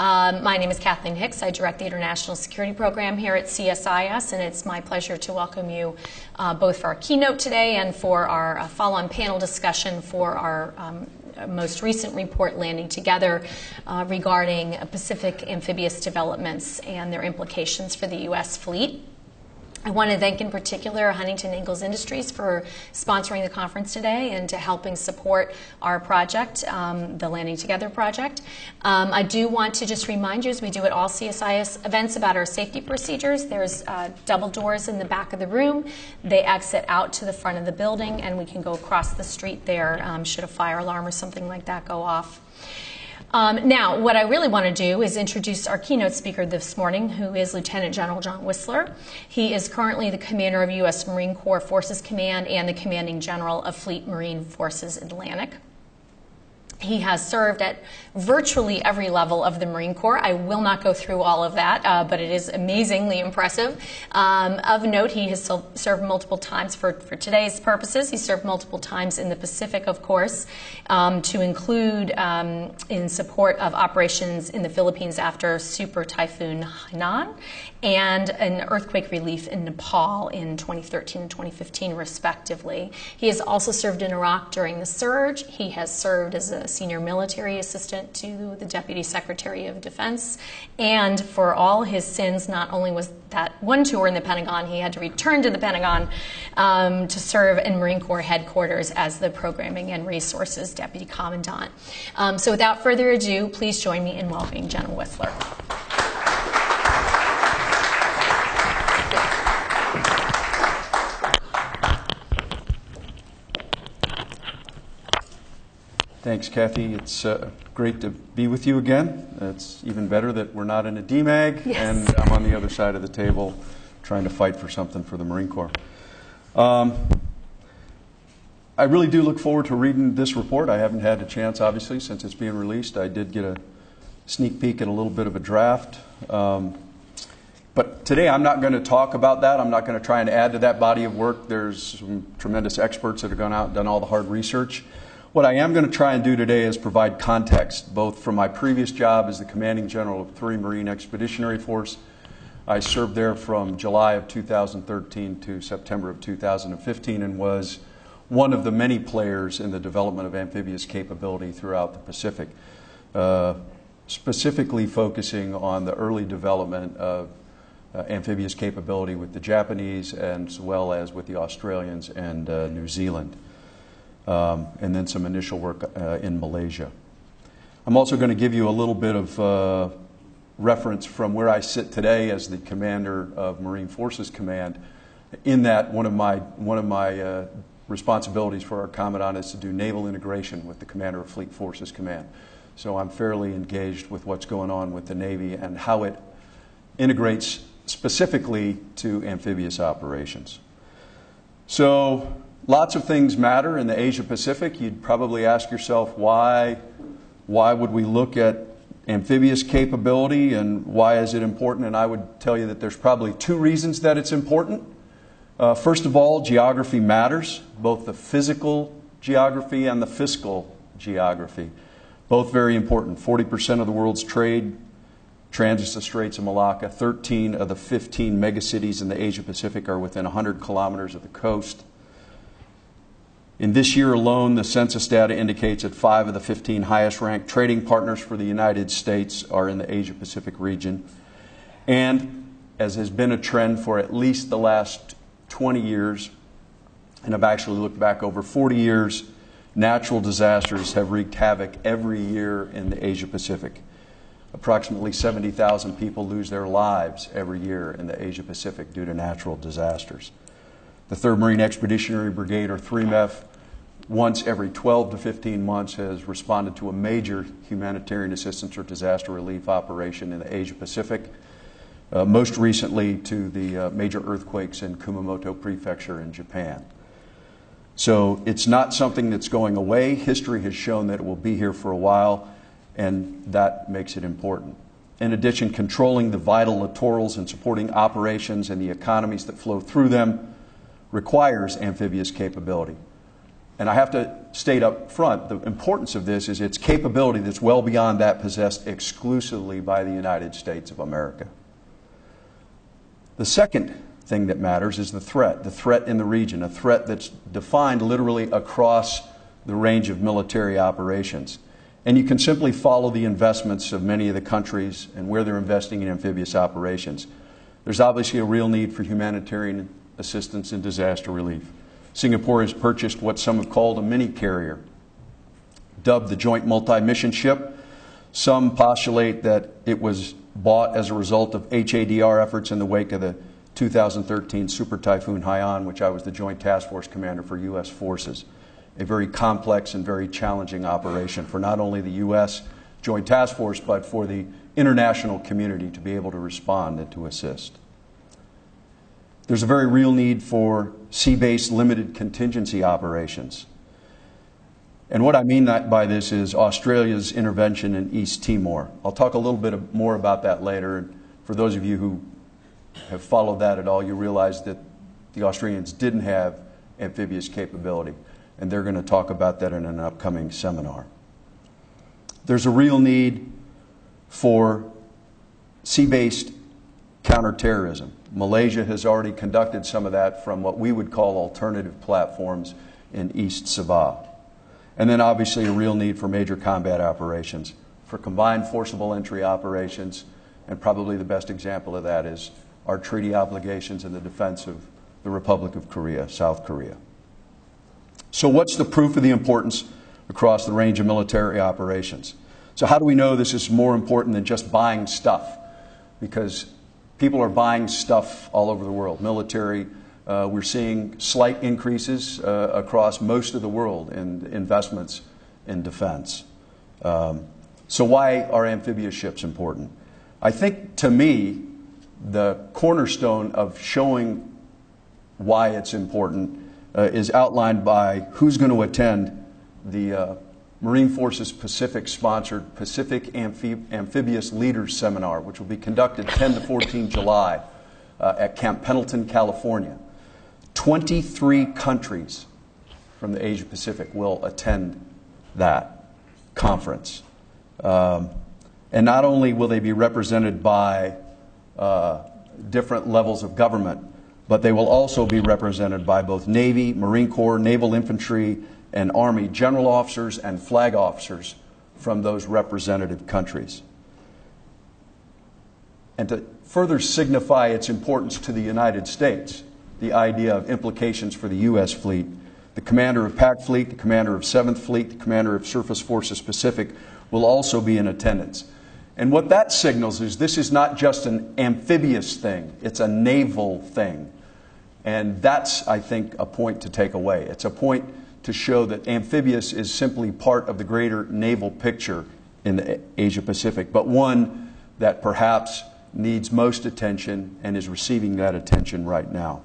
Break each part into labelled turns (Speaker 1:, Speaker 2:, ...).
Speaker 1: Um, my name is Kathleen Hicks. I direct the International Security Program here at CSIS, and it's my pleasure to welcome you uh, both for our keynote today and for our uh, follow on panel discussion for our um, most recent report, Landing Together, uh, regarding Pacific amphibious developments and their implications for the U.S. fleet. I want to thank in particular Huntington Ingalls Industries for sponsoring the conference today and to helping support our project, um, the Landing Together project. Um, I do want to just remind you, as we do at all CSIS events, about our safety procedures. There's uh, double doors in the back of the room. They exit out to the front of the building, and we can go across the street there um, should a fire alarm or something like that go off. Um, now, what I really want to do is introduce our keynote speaker this morning, who is Lieutenant General John Wissler. He is currently the commander of U.S. Marine Corps Forces Command and the commanding general of Fleet Marine Forces Atlantic. He has served at virtually every level of the Marine Corps. I will not go through all of that, uh, but it is amazingly impressive. Um, of note, he has served multiple times for, for today's purposes. He served multiple times in the Pacific, of course, um, to include um, in support of operations in the Philippines after Super Typhoon Haiyan and an earthquake relief in Nepal in 2013 and 2015, respectively. He has also served in Iraq during the surge. He has served as a senior military assistant to the Deputy Secretary of Defense. And for all his sins, not only was that one tour in the Pentagon, he had to return to the Pentagon um, to serve in Marine Corps headquarters as the Programming and Resources Deputy Commandant. Um, so without further ado, please join me in welcoming General Wissler.
Speaker 2: Thanks, Kathy. It's uh, great to be with you again. It's even better that we're not in a DMAG
Speaker 1: yes.
Speaker 2: and I'm on the other side of the table trying to fight for something for the Marine Corps. Um, I really do look forward to reading this report. I haven't had a chance, obviously, since it's being released. I did get a sneak peek at a little bit of a draft. Um, but today I'm not going to talk about that. I'm not going to try and add to that body of work. There's some tremendous experts that have gone out and done all the hard research. What I am going to try and do today is provide context, both from my previous job as the commanding general of 3 Marine Expeditionary Force. I served there from July of 2013 to September of 2015 and was one of the many players in the development of amphibious capability throughout the Pacific, uh, specifically focusing on the early development of uh, amphibious capability with the Japanese as well as with the Australians and uh, New Zealand um, and then some initial work uh, in Malaysia. I'm also going to give you a little bit of uh, reference from where I sit today as the commander of Marine Forces Command. In that, one of my, one of my uh, responsibilities for our commandant is to do naval integration with the commander of Fleet Forces Command. So I'm fairly engaged with what's going on with the Navy and how it integrates specifically to amphibious operations. So Lots of things matter in the Asia Pacific. You'd probably ask yourself why, why would we look at amphibious capability and why is it important? And I would tell you that there's probably two reasons that it's important. Uh, first of all, geography matters, both the physical geography and the fiscal geography. Both very important. 40% of the world's trade transits the Straits of Malacca. 13 of the 15 megacities in the Asia Pacific are within 100 kilometers of the coast. In this year alone, the census data indicates that five of the 15 highest ranked trading partners for the United States are in the Asia Pacific region. And as has been a trend for at least the last 20 years, and I've actually looked back over 40 years, natural disasters have wreaked havoc every year in the Asia Pacific. Approximately 70,000 people lose their lives every year in the Asia Pacific due to natural disasters. The 3rd Marine Expeditionary Brigade, or 3MEF, once every 12 to 15 months has responded to a major humanitarian assistance or disaster relief operation in the Asia Pacific, uh, most recently to the uh, major earthquakes in Kumamoto Prefecture in Japan. So it's not something that's going away. History has shown that it will be here for a while, and that makes it important. In addition, controlling the vital littorals and supporting operations and the economies that flow through them requires amphibious capability. And I have to state up front the importance of this is its capability that's well beyond that possessed exclusively by the United States of America. The second thing that matters is the threat, the threat in the region, a threat that's defined literally across the range of military operations. And you can simply follow the investments of many of the countries and where they're investing in amphibious operations. There's obviously a real need for humanitarian assistance and disaster relief. Singapore has purchased what some have called a mini carrier, dubbed the Joint Multi Mission Ship. Some postulate that it was bought as a result of HADR efforts in the wake of the 2013 Super Typhoon Haiyan, which I was the Joint Task Force Commander for U.S. forces. A very complex and very challenging operation for not only the U.S. Joint Task Force, but for the international community to be able to respond and to assist. There's a very real need for sea based limited contingency operations. And what I mean by this is Australia's intervention in East Timor. I'll talk a little bit more about that later. For those of you who have followed that at all, you realize that the Australians didn't have amphibious capability, and they're going to talk about that in an upcoming seminar. There's a real need for sea based counterterrorism. Malaysia has already conducted some of that from what we would call alternative platforms in East Sabah. And then obviously a real need for major combat operations, for combined forcible entry operations, and probably the best example of that is our treaty obligations in the defense of the Republic of Korea, South Korea. So, what's the proof of the importance across the range of military operations? So, how do we know this is more important than just buying stuff? Because people are buying stuff all over the world. Military, uh, we're seeing slight increases uh, across most of the world in investments in defense. Um, so, why are amphibious ships important? I think to me, the cornerstone of showing why it's important uh, is outlined by who's going to attend the uh, Marine Forces Pacific sponsored Pacific Amphib- Amphibious Leaders Seminar, which will be conducted 10 to 14 July uh, at Camp Pendleton, California. 23 countries from the Asia Pacific will attend that conference. Um, and not only will they be represented by uh, different levels of government, but they will also be represented by both Navy, Marine Corps, Naval Infantry, and Army general officers and flag officers from those representative countries. And to further signify its importance to the United States, the idea of implications for the U.S. fleet, the commander of Pac Fleet, the commander of 7th Fleet, the commander of Surface Forces Pacific will also be in attendance. And what that signals is this is not just an amphibious thing, it's a naval thing. And that's, I think, a point to take away. It's a point to show that amphibious is simply part of the greater naval picture in the Asia Pacific, but one that perhaps needs most attention and is receiving that attention right now.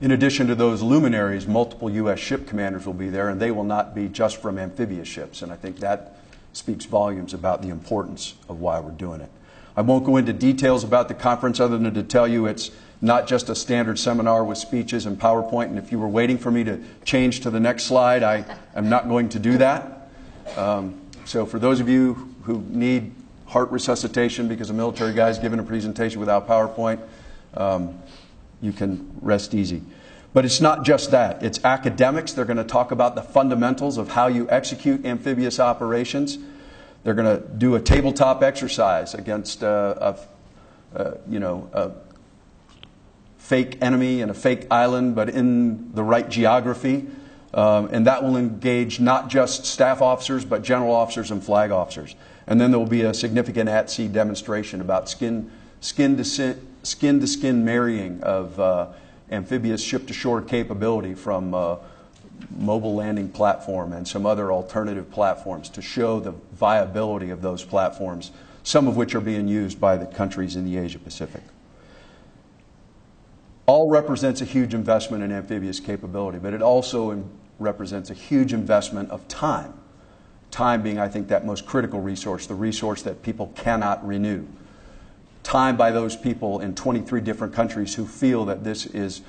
Speaker 2: In addition to those luminaries, multiple U.S. ship commanders will be there, and they will not be just from amphibious ships. And I think that speaks volumes about the importance of why we're doing it. I won't go into details about the conference other than to tell you it's not just a standard seminar with speeches and PowerPoint. And if you were waiting for me to change to the next slide, I am not going to do that. Um, so, for those of you who need heart resuscitation because a military guy is giving a presentation without PowerPoint, um, you can rest easy. But it's not just that. It's academics. They're going to talk about the fundamentals of how you execute amphibious operations. They're going to do a tabletop exercise against uh, a, uh, you know, a fake enemy and a fake island, but in the right geography. Um, and that will engage not just staff officers, but general officers and flag officers. And then there will be a significant at sea demonstration about skin, skin, to, skin to skin marrying of uh, amphibious ship to shore capability from uh, mobile landing platform and some other alternative platforms to show the viability of those platforms, some of which are being used by the countries in the Asia Pacific all represents a huge investment in amphibious capability, but it also represents a huge investment of time. Time being, I think, that most critical resource, the resource that people cannot renew. Time by those people in 23 different countries who feel that this is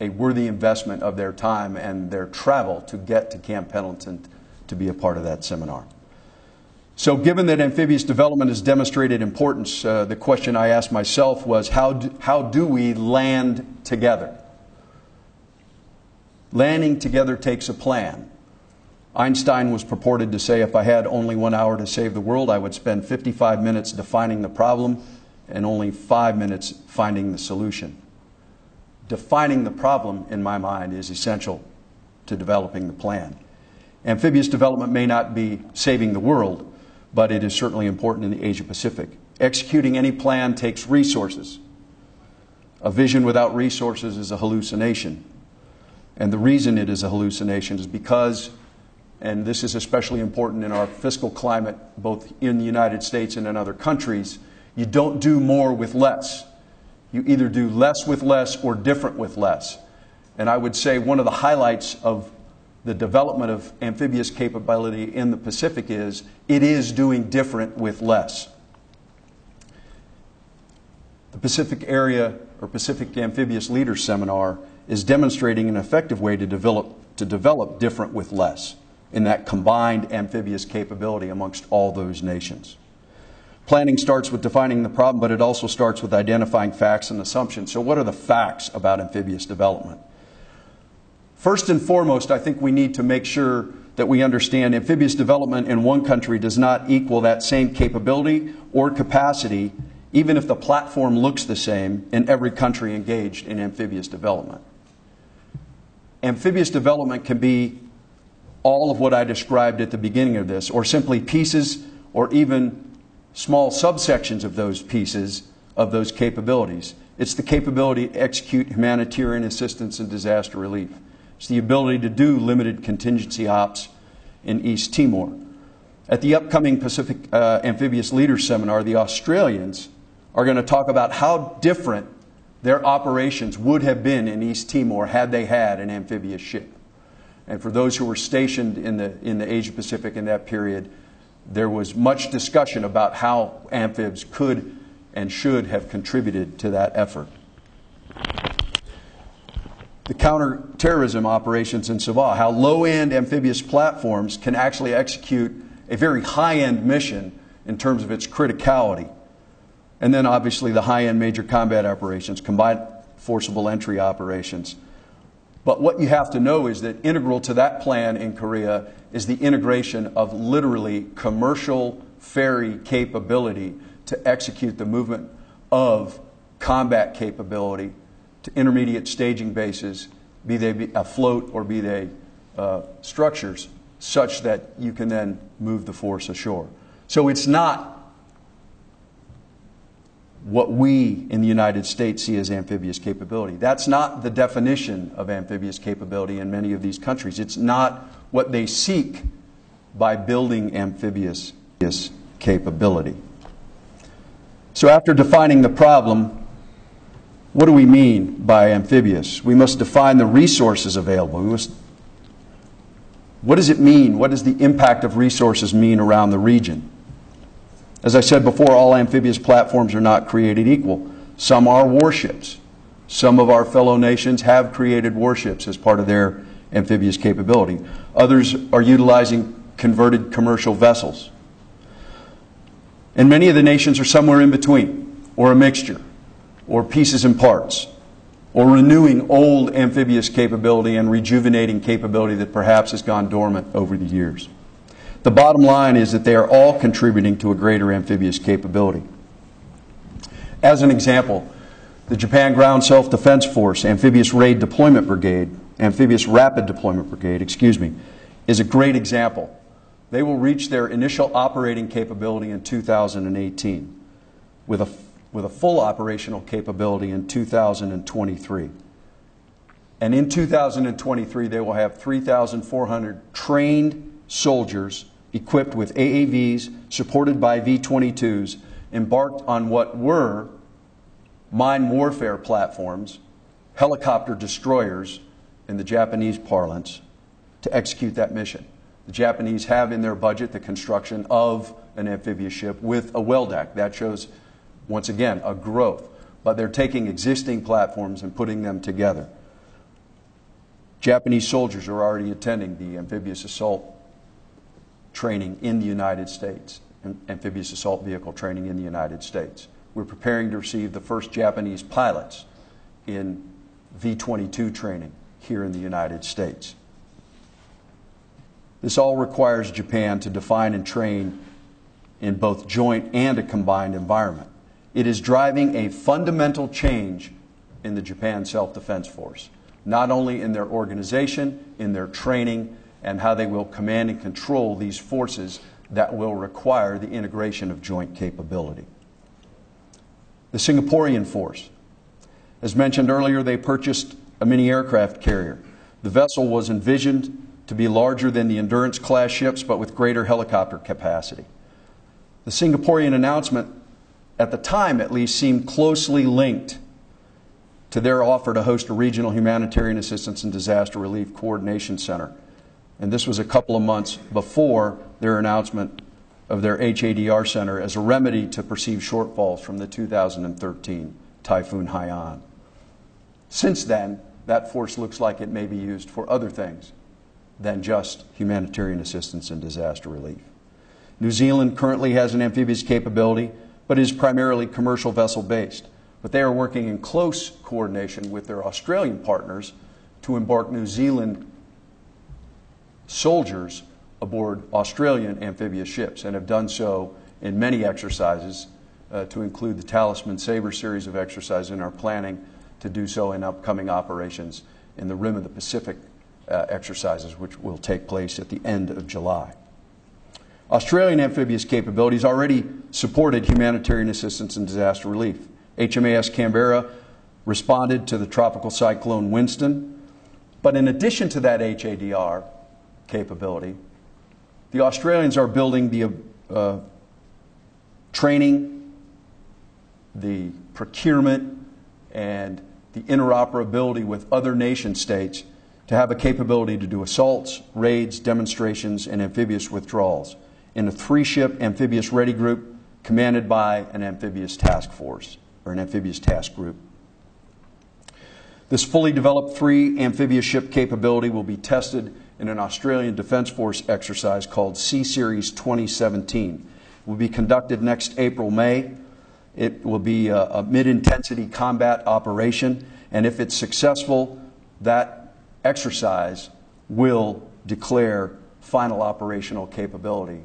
Speaker 2: a worthy investment of their time and their travel to get to Camp Pendleton to be a part of that seminar. So, given that amphibious development has demonstrated importance, uh, the question I asked myself was how do, how do we land together? Landing together takes a plan. Einstein was purported to say if I had only one hour to save the world, I would spend 55 minutes defining the problem and only five minutes finding the solution. Defining the problem, in my mind, is essential to developing the plan. Amphibious development may not be saving the world, but it is certainly important in the Asia Pacific. Executing any plan takes resources. A vision without resources is a hallucination. And the reason it is a hallucination is because, and this is especially important in our fiscal climate, both in the United States and in other countries, you don't do more with less. You either do less with less or different with less. And I would say one of the highlights of the development of amphibious capability in the Pacific is it is doing different with less. The Pacific Area or Pacific Amphibious Leaders Seminar is demonstrating an effective way to develop, to develop different with less in that combined amphibious capability amongst all those nations. Planning starts with defining the problem, but it also starts with identifying facts and assumptions. So, what are the facts about amphibious development? First and foremost, I think we need to make sure that we understand amphibious development in one country does not equal that same capability or capacity, even if the platform looks the same in every country engaged in amphibious development. Amphibious development can be all of what I described at the beginning of this, or simply pieces or even small subsections of those pieces of those capabilities. It's the capability to execute humanitarian assistance and disaster relief. It's the ability to do limited contingency ops in East Timor. At the upcoming Pacific uh, Amphibious Leaders Seminar, the Australians are going to talk about how different their operations would have been in East Timor had they had an amphibious ship. And for those who were stationed in the, in the Asia Pacific in that period, there was much discussion about how amphibs could and should have contributed to that effort the counterterrorism operations in Sabah, how low end amphibious platforms can actually execute a very high end mission in terms of its criticality. And then obviously the high end major combat operations, combined forcible entry operations. But what you have to know is that integral to that plan in Korea is the integration of literally commercial ferry capability to execute the movement of combat capability to intermediate staging bases, be they afloat or be they uh, structures, such that you can then move the force ashore. So it's not what we in the United States see as amphibious capability. That's not the definition of amphibious capability in many of these countries. It's not what they seek by building amphibious capability. So, after defining the problem, what do we mean by amphibious? We must define the resources available. We must, what does it mean? What does the impact of resources mean around the region? As I said before, all amphibious platforms are not created equal. Some are warships. Some of our fellow nations have created warships as part of their amphibious capability. Others are utilizing converted commercial vessels. And many of the nations are somewhere in between or a mixture or pieces and parts, or renewing old amphibious capability and rejuvenating capability that perhaps has gone dormant over the years. The bottom line is that they are all contributing to a greater amphibious capability. As an example, the Japan Ground Self Defense Force Amphibious Raid Deployment Brigade, Amphibious Rapid Deployment Brigade, excuse me, is a great example. They will reach their initial operating capability in 2018 with a with a full operational capability in 2023. And in 2023, they will have 3,400 trained soldiers equipped with AAVs, supported by V 22s, embarked on what were mine warfare platforms, helicopter destroyers in the Japanese parlance, to execute that mission. The Japanese have in their budget the construction of an amphibious ship with a well deck. That shows once again, a growth. But they're taking existing platforms and putting them together. Japanese soldiers are already attending the amphibious assault training in the United States, amphibious assault vehicle training in the United States. We're preparing to receive the first Japanese pilots in V 22 training here in the United States. This all requires Japan to define and train in both joint and a combined environment. It is driving a fundamental change in the Japan Self Defense Force, not only in their organization, in their training, and how they will command and control these forces that will require the integration of joint capability. The Singaporean force. As mentioned earlier, they purchased a mini aircraft carrier. The vessel was envisioned to be larger than the Endurance class ships, but with greater helicopter capacity. The Singaporean announcement, at the time at least, seemed closely linked to their offer to host a regional humanitarian assistance and disaster relief coordination center. And this was a couple of months before their announcement of their HADR center as a remedy to perceived shortfalls from the 2013 Typhoon Haiyan. Since then, that force looks like it may be used for other things than just humanitarian assistance and disaster relief. New Zealand currently has an amphibious capability, but is primarily commercial vessel based. But they are working in close coordination with their Australian partners to embark New Zealand soldiers aboard Australian amphibious ships and have done so in many exercises, uh, to include the Talisman Sabre series of exercises, and are planning to do so in upcoming operations in the Rim of the Pacific uh, exercises, which will take place at the end of July. Australian amphibious capabilities already supported humanitarian assistance and disaster relief. HMAS Canberra responded to the tropical cyclone Winston. But in addition to that HADR capability, the Australians are building the uh, training, the procurement, and the interoperability with other nation states to have a capability to do assaults, raids, demonstrations, and amphibious withdrawals in a three ship amphibious ready group commanded by an amphibious task force or an amphibious task group. This fully developed three amphibious ship capability will be tested in an Australian Defence Force exercise called Sea Series 2017. It will be conducted next April, May. It will be a, a mid intensity combat operation, and if it's successful, that exercise will declare final operational capability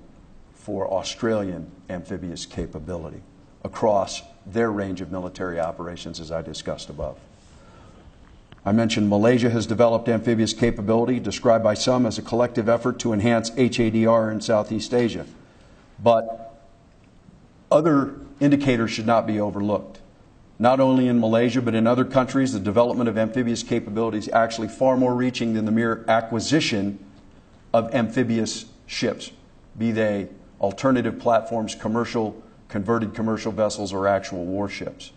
Speaker 2: for Australian amphibious capability across their range of military operations, as I discussed above. I mentioned Malaysia has developed amphibious capability, described by some as a collective effort to enhance HADR in Southeast Asia. But other indicators should not be overlooked. Not only in Malaysia, but in other countries, the development of amphibious capabilities is actually far more reaching than the mere acquisition of amphibious ships, be they alternative platforms, commercial, converted commercial vessels, or actual warships.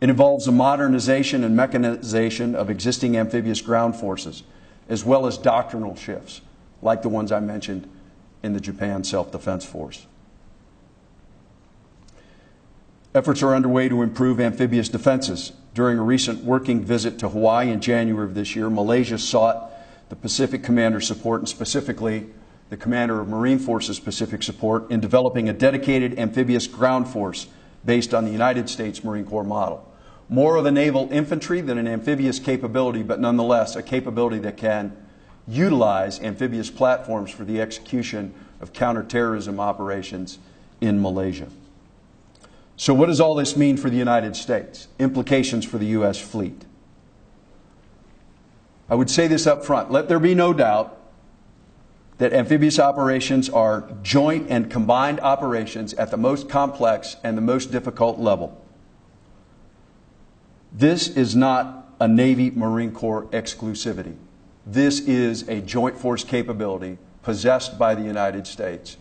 Speaker 2: It involves a modernization and mechanization of existing amphibious ground forces, as well as doctrinal shifts, like the ones I mentioned in the Japan Self Defense Force. Efforts are underway to improve amphibious defenses. During a recent working visit to Hawaii in January of this year, Malaysia sought the Pacific Commander's support, and specifically the Commander of Marine Forces Pacific support, in developing a dedicated amphibious ground force based on the United States Marine Corps model more of a naval infantry than an amphibious capability, but nonetheless a capability that can utilize amphibious platforms for the execution of counterterrorism operations in Malaysia. So, what does all this mean for the United States? Implications for the U.S. fleet. I would say this up front. Let there be no doubt that amphibious operations are joint and combined operations at the most complex and the most difficult level. This is not a Navy Marine Corps exclusivity. This is a joint force capability possessed by the United States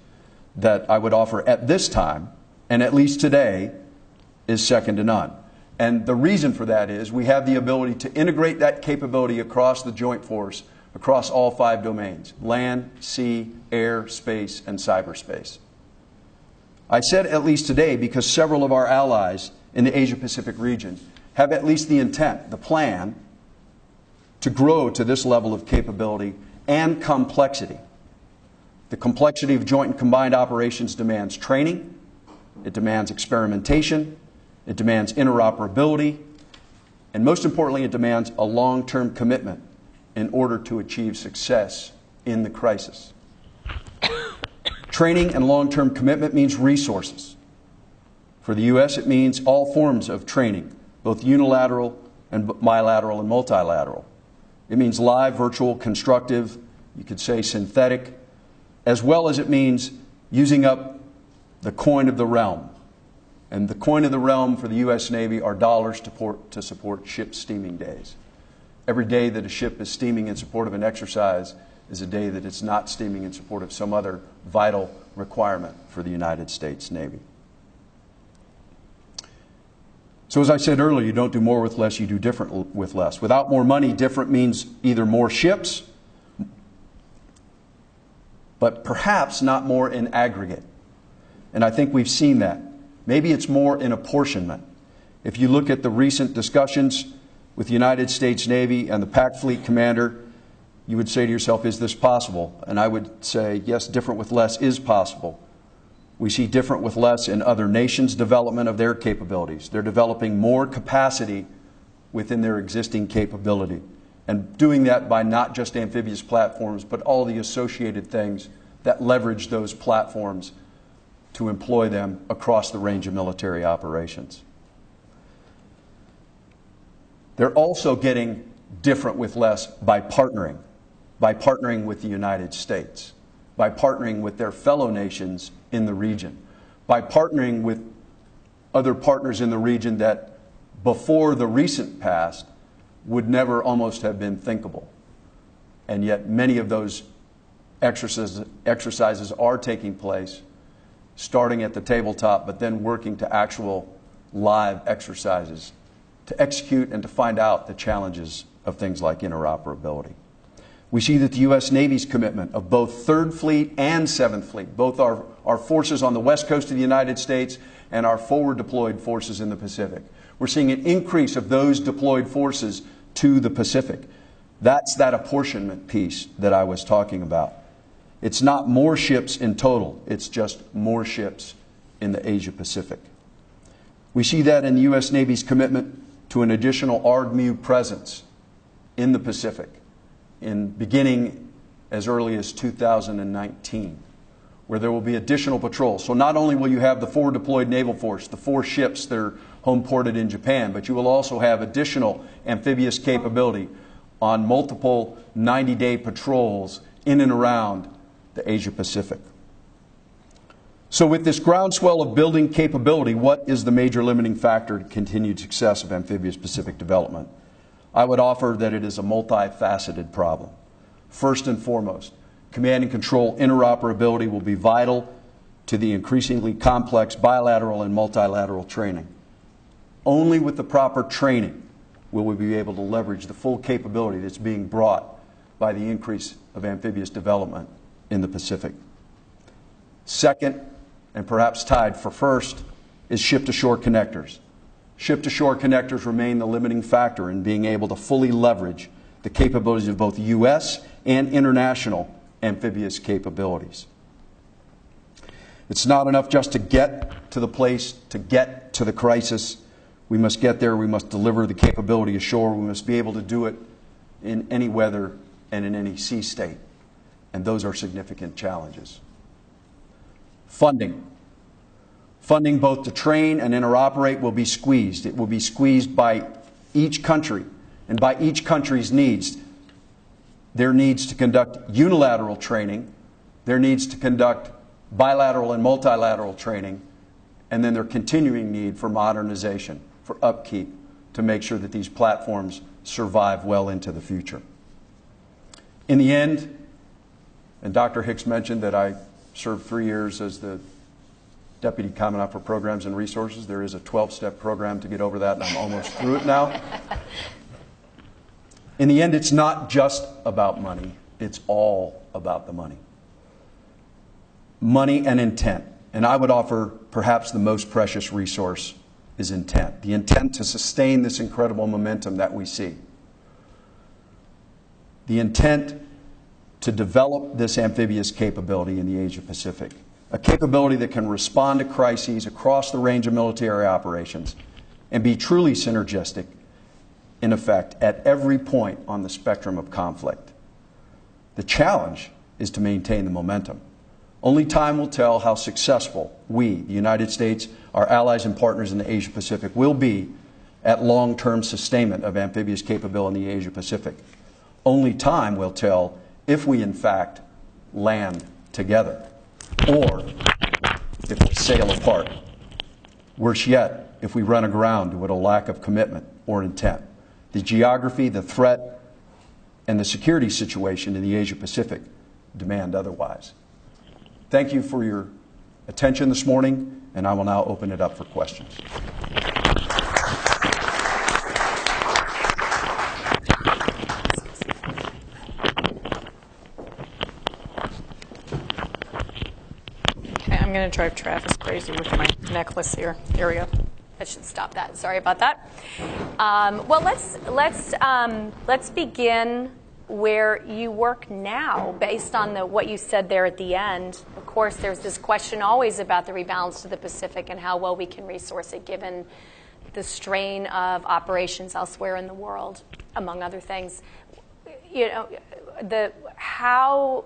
Speaker 2: that I would offer at this time, and at least today, is second to none. And the reason for that is we have the ability to integrate that capability across the joint force, across all five domains land, sea, air, space, and cyberspace. I said at least today because several of our allies in the Asia Pacific region have at least the intent, the plan, to grow to this level of capability and complexity. The complexity of joint and combined operations demands training, it demands experimentation, it demands interoperability, and most importantly, it demands a long term commitment in order to achieve success in the crisis. Training and long term commitment means resources. For the U.S., it means all forms of training, both unilateral and bilateral and multilateral. It means live, virtual, constructive, you could say synthetic, as well as it means using up the coin of the realm. And the coin of the realm for the U.S. Navy are dollars to, port, to support ship steaming days. Every day that a ship is steaming in support of an exercise is a day that it's not steaming in support of some other vital requirement for the United States Navy. So, as I said earlier, you don't do more with less, you do different with less. Without more money, different means either more ships, but perhaps not more in aggregate. And I think we've seen that. Maybe it's more in apportionment. If you look at the recent discussions with the United States Navy and the Pac Fleet Commander, you would say to yourself, is this possible? And I would say, yes, different with less is possible. We see different with less in other nations' development of their capabilities. They're developing more capacity within their existing capability and doing that by not just amphibious platforms, but all the associated things that leverage those platforms to employ them across the range of military operations. They're also getting different with less by partnering, by partnering with the United States, by partnering with their fellow nations in the region, by partnering with other partners in the region that before the recent past would never almost have been thinkable. And yet, many of those exercises, exercises are taking place, starting at the tabletop, but then working to actual live exercises to execute and to find out the challenges of things like interoperability. We see that the U.S. Navy's commitment of both 3rd Fleet and 7th Fleet, both our, our forces on the west coast of the United States and our forward deployed forces in the Pacific. We're seeing an increase of those deployed forces to the Pacific. That's that apportionment piece that I was talking about. It's not more ships in total, it's just more ships in the Asia Pacific. We see that in the U.S. Navy's commitment to an additional ARG/MEU presence in the Pacific in beginning as early as 2019, where there will be additional patrols. So not only will you have the four deployed naval force, the four ships that are home ported in Japan, but you will also have additional amphibious capability on multiple 90 day patrols in and around the Asia Pacific. So, with this groundswell of building capability, what is the major limiting factor to continued success of amphibious Pacific development? I would offer that it is a multifaceted problem. First and foremost, command and control interoperability will be vital to the increasingly complex bilateral and multilateral training. Only with the proper training will we be able to leverage the full capability that's being brought by the increase of amphibious development in the Pacific. Second, and perhaps tied for first, is ship to shore connectors. Ship to shore connectors remain the limiting factor in being able to fully leverage the capabilities of both U.S. and international amphibious capabilities. It's not enough just to get to the place, to get to the crisis. We must get there. We must deliver the capability ashore. We must be able to do it in any weather and in any sea state. And those are significant challenges. Funding. Funding both to train and interoperate will be squeezed. It will be squeezed by each country and by each country's needs. Their needs to conduct unilateral training, their needs to conduct bilateral and multilateral training, and then their continuing need for modernization, for upkeep, to make sure that these platforms survive well into the future. In the end, and Dr. Hicks mentioned that I served three years as the Deputy Commandant for Programs and Resources. There is a 12 step program to get over that, and I'm almost through it now. In the end, it's not just about money, it's all about the money. Money and intent. And I would offer perhaps the most precious resource is intent the intent to sustain this incredible momentum that we see. the intent to develop this amphibious capability in the Asia Pacific, a capability that can respond to crises across the range of military operations and be truly synergistic in effect at every point on the spectrum of conflict. The challenge is to maintain the momentum. Only time will tell how successful we, the United States, our allies and partners in the Asia Pacific, will be at long term sustainment of amphibious capability in the Asia Pacific. Only time will tell if we, in fact, land together or if we sail apart. Worse yet, if we run aground to a lack of commitment or intent. The geography, the threat, and the security situation in the Asia Pacific demand otherwise. Thank you for your attention this morning, and I will now open it up for questions.
Speaker 1: Going to drive Travis crazy with my necklace here. Go. That should stop that. Sorry about that. Um, well, let's let's um, let's begin where you work now, based on the, what you said there at the end. Of course, there's this question always about the rebalance to the Pacific and how well we can resource it, given the strain of operations elsewhere in the world, among other things. You know, the how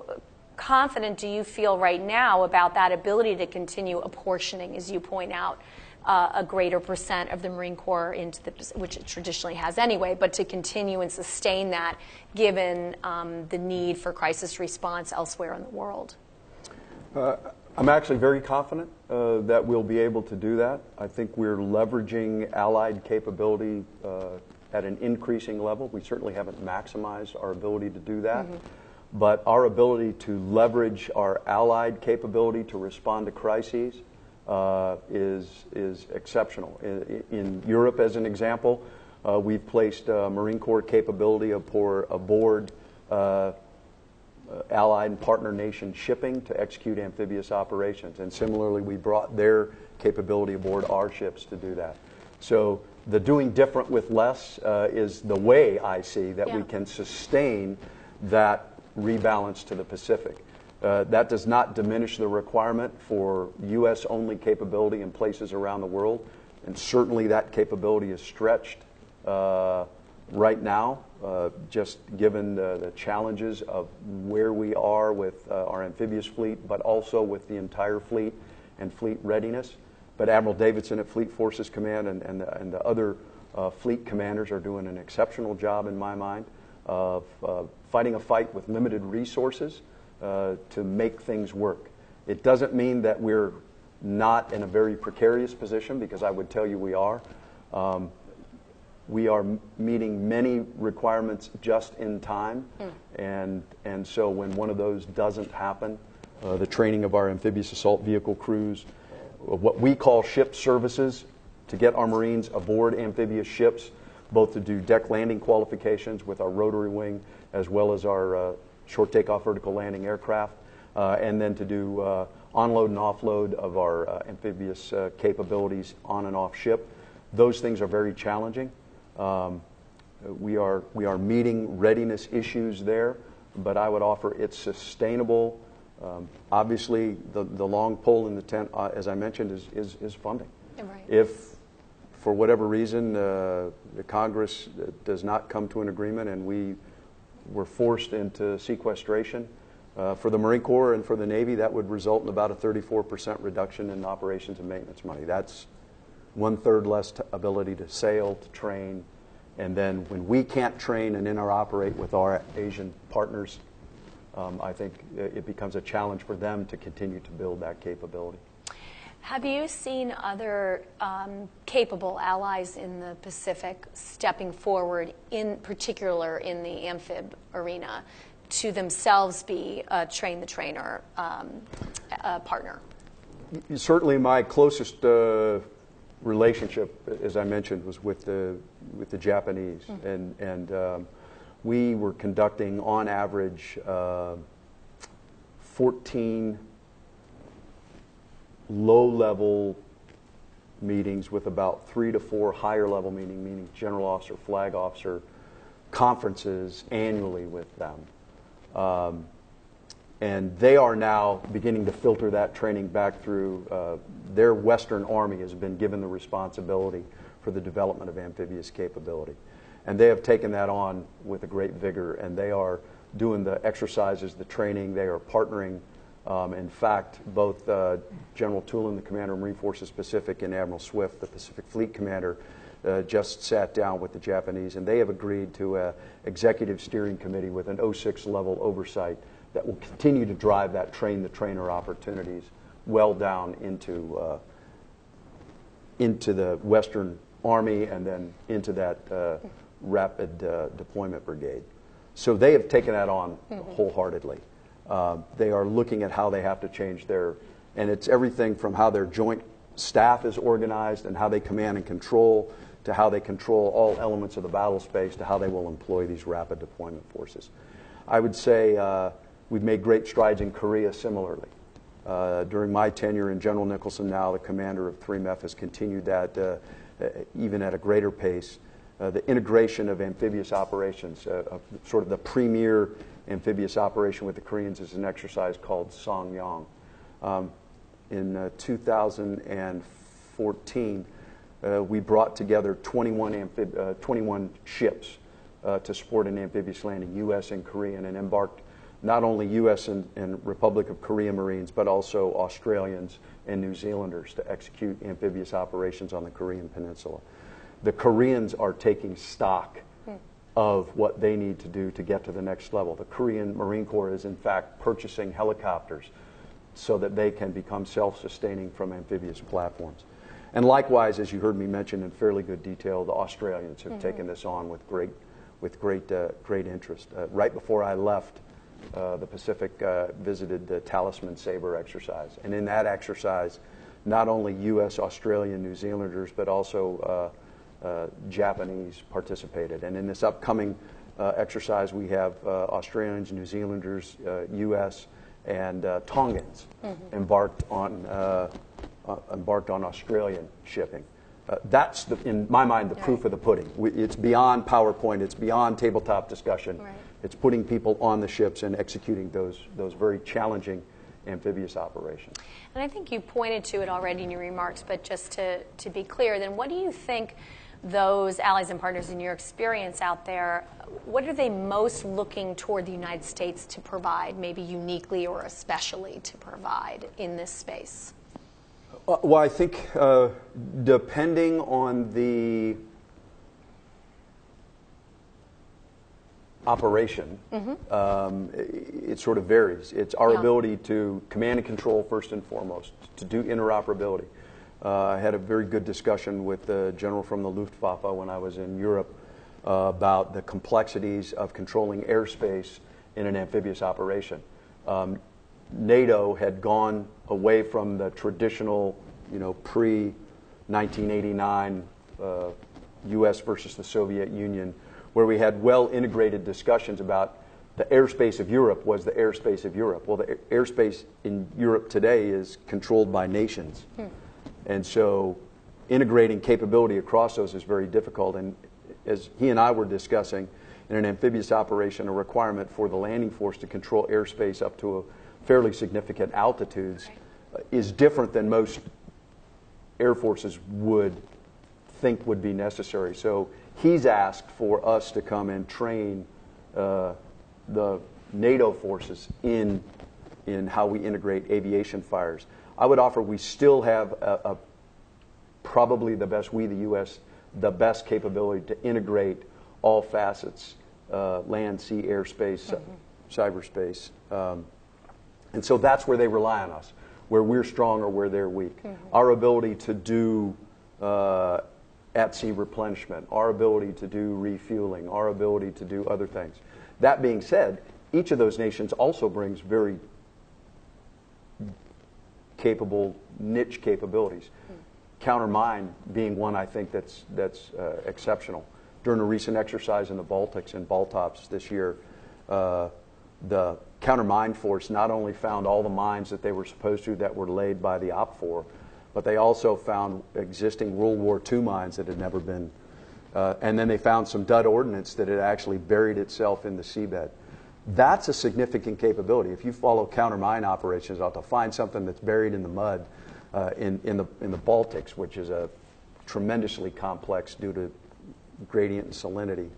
Speaker 1: confident do you feel right now about that ability to continue apportioning, as you point out, uh, a greater percent of the Marine Corps into the, which it traditionally has anyway, but to continue and sustain that given um, the need for crisis response elsewhere in the world?
Speaker 2: Uh, I'm actually very confident uh, that we'll be able to do that. I think we're leveraging allied capability uh, at an increasing level. We certainly haven't maximized our ability to do that. Mm-hmm but our ability to leverage our allied capability to respond to crises uh, is, is exceptional. In, in, Europe, as an example, uh, we've placed uh, Marine Corps capability aboard uh, uh, allied and partner nation shipping to execute amphibious operations. And similarly, we brought their capability aboard our ships to do that. So the doing different with less uh, is the way I see that yeah. we can sustain that rebalance to the Pacific. Uh, that does not diminish the requirement for U.S. only capability in places around the world. And certainly that capability is stretched uh, right now, uh, just given the, the, challenges of where we are with uh, our amphibious fleet, but also with the entire fleet and fleet readiness. But Admiral Davidson at Fleet Forces Command and, and, the, and the other uh, fleet commanders are doing an exceptional job, in my mind, of uh, fighting a fight with limited resources uh, to make things work. It doesn't mean that we're not in a very precarious position, because I would tell you we are. Um, we are meeting many requirements just in time, mm. and, and so when one of those doesn't happen, uh, the training of our amphibious assault vehicle crews, what we call ship services, to get our Marines aboard amphibious ships both to do deck landing qualifications with our rotary wing as well as our uh, short takeoff vertical landing aircraft, uh, and then to do uh, onload and offload of our uh, amphibious uh, capabilities on and off ship. Those things are very challenging. Um, we, are, we are meeting readiness issues there, but I would offer it's sustainable. Um, obviously, the, the long pole in the tent, uh, as I mentioned, is, is, is funding.
Speaker 1: Right.
Speaker 2: If for whatever reason, uh, the Congress does not come to an agreement and we were forced into sequestration. Uh, for the Marine Corps and for the Navy, that would result in about a 34% reduction in operations and maintenance money. That's one third less t- ability to sail, to train. And then when we can't train and interoperate with our Asian partners, um, I think it becomes a challenge for them to continue to build that capability.
Speaker 1: Have you seen other um, capable allies in the Pacific stepping forward, in particular in the amphib arena, to themselves be a train the trainer um, partner?
Speaker 2: Certainly, my closest uh, relationship, as I mentioned, was with the with the Japanese, mm-hmm. and and um, we were conducting on average uh, 14 low level meetings with about three to four higher level meeting, meaning general officer, flag officer, conferences annually with them. Um, and they are now beginning to filter that training back through uh, their Western Army has been given the responsibility for the development of amphibious capability. And they have taken that on with a great vigor, and they are doing the exercises, the training, they are partnering. Um, in fact, both uh, General Toolan, the commander of Marine Forces Pacific, and Admiral Swift, the Pacific Fleet commander, uh, just sat down with the Japanese, and they have agreed to an executive steering committee with an 06 level oversight that will continue to drive that train the trainer opportunities well down into uh, into the Western Army and then into that uh, rapid uh, deployment brigade. So they have taken that on wholeheartedly. Uh, they are looking at how they have to change their, and it's everything from how their joint staff is organized and how they command and control to how they control all elements of the battle space to how they will employ these rapid deployment forces. I would say uh, we've made great strides in Korea similarly. Uh, during my tenure in General Nicholson, now the commander of 3MEF, has continued that uh, uh, even at a greater pace. Uh, the integration of amphibious operations, uh, sort of the premier amphibious operation with the Koreans, is an exercise called Ssang Yong. Um, in uh, 2014, uh, we brought together 21, amphib- uh, 21 ships to support an amphibious landing, U.S. and Korean, and embarked not only U.S. And, and, Republic of Korea Marines, but also Australians and New Zealanders to execute amphibious operations on the Korean Peninsula. The Koreans are taking stock. Of what they need to do to get to the next level. The Korean Marine Corps is, in fact, purchasing helicopters so that they can become self sustaining from amphibious platforms. And likewise, as you heard me mention in fairly good detail, the Australians have mm-hmm. taken this on with great, with great, uh, great interest. Uh, right before I left, uh, the Pacific uh, visited the Talisman Sabre exercise. And in that exercise, not only U.S., Australian, New Zealanders, but also uh, uh, Japanese participated. And in this upcoming uh, exercise, we have Australians, New Zealanders, U.S., and Tongans mm-hmm. embarked on embarked on Australian shipping. Uh, that's, the, in my mind, the right. proof of the pudding. We, it's beyond PowerPoint, it's beyond tabletop discussion. Right. It's putting people on the ships and executing those, those very challenging amphibious operations.
Speaker 1: And I think you pointed to it already in your remarks, but just to, to be clear, then what do you think those allies and partners in your experience out there, what are they most looking toward the United States to provide, maybe uniquely or especially to provide in this space?
Speaker 2: Uh, well, I think uh, depending on the operation, mm-hmm. um, it, it, sort of varies. It's our yeah. ability to command and control first and foremost, to do interoperability. Uh, I had a very good discussion with the general from the Luftwaffe when I was in Europe uh, about the complexities of controlling airspace in an amphibious operation. Um, NATO had gone away from the traditional, you know, pre 1989 uh, U.S. versus the Soviet Union, where we had well integrated discussions about the airspace of Europe was the airspace of Europe. Well, the airspace in Europe today is controlled by nations. Hmm. And so integrating capability across those is very difficult. And as he and I were discussing, in an amphibious operation, a requirement for the landing force to control airspace up to a fairly significant altitudes uh, is different than most air forces would think would be necessary. So he's asked for us to come and train uh, the NATO forces in in how we integrate aviation fires. I would offer we still have a, a, probably the best we the U.S. the best capability to integrate all facets uh, land, sea, airspace, mm-hmm. cyberspace. Um, and so that's where they rely on us, where we're strong or where they're weak. Mm-hmm. Our ability to do uh, at sea replenishment, our ability to do refueling, our ability to do other things. That being said, each of those nations also brings very capable niche capabilities. Mm-hmm. Counter mine being one I think that's, that's uh, exceptional. During a recent exercise in the Baltics in Baltops this year, uh, the countermine force not only found all the mines that they were supposed to that were laid by the OPFOR, but they also found existing World War II mines that had never been Uh, and then they found some dud ordnance that had actually buried itself in the seabed. That's a significant capability. If you follow countermine operations out to find something that's buried in the mud uh, in, in, the, in the Baltics, which is a tremendously complex due to gradient and salinity,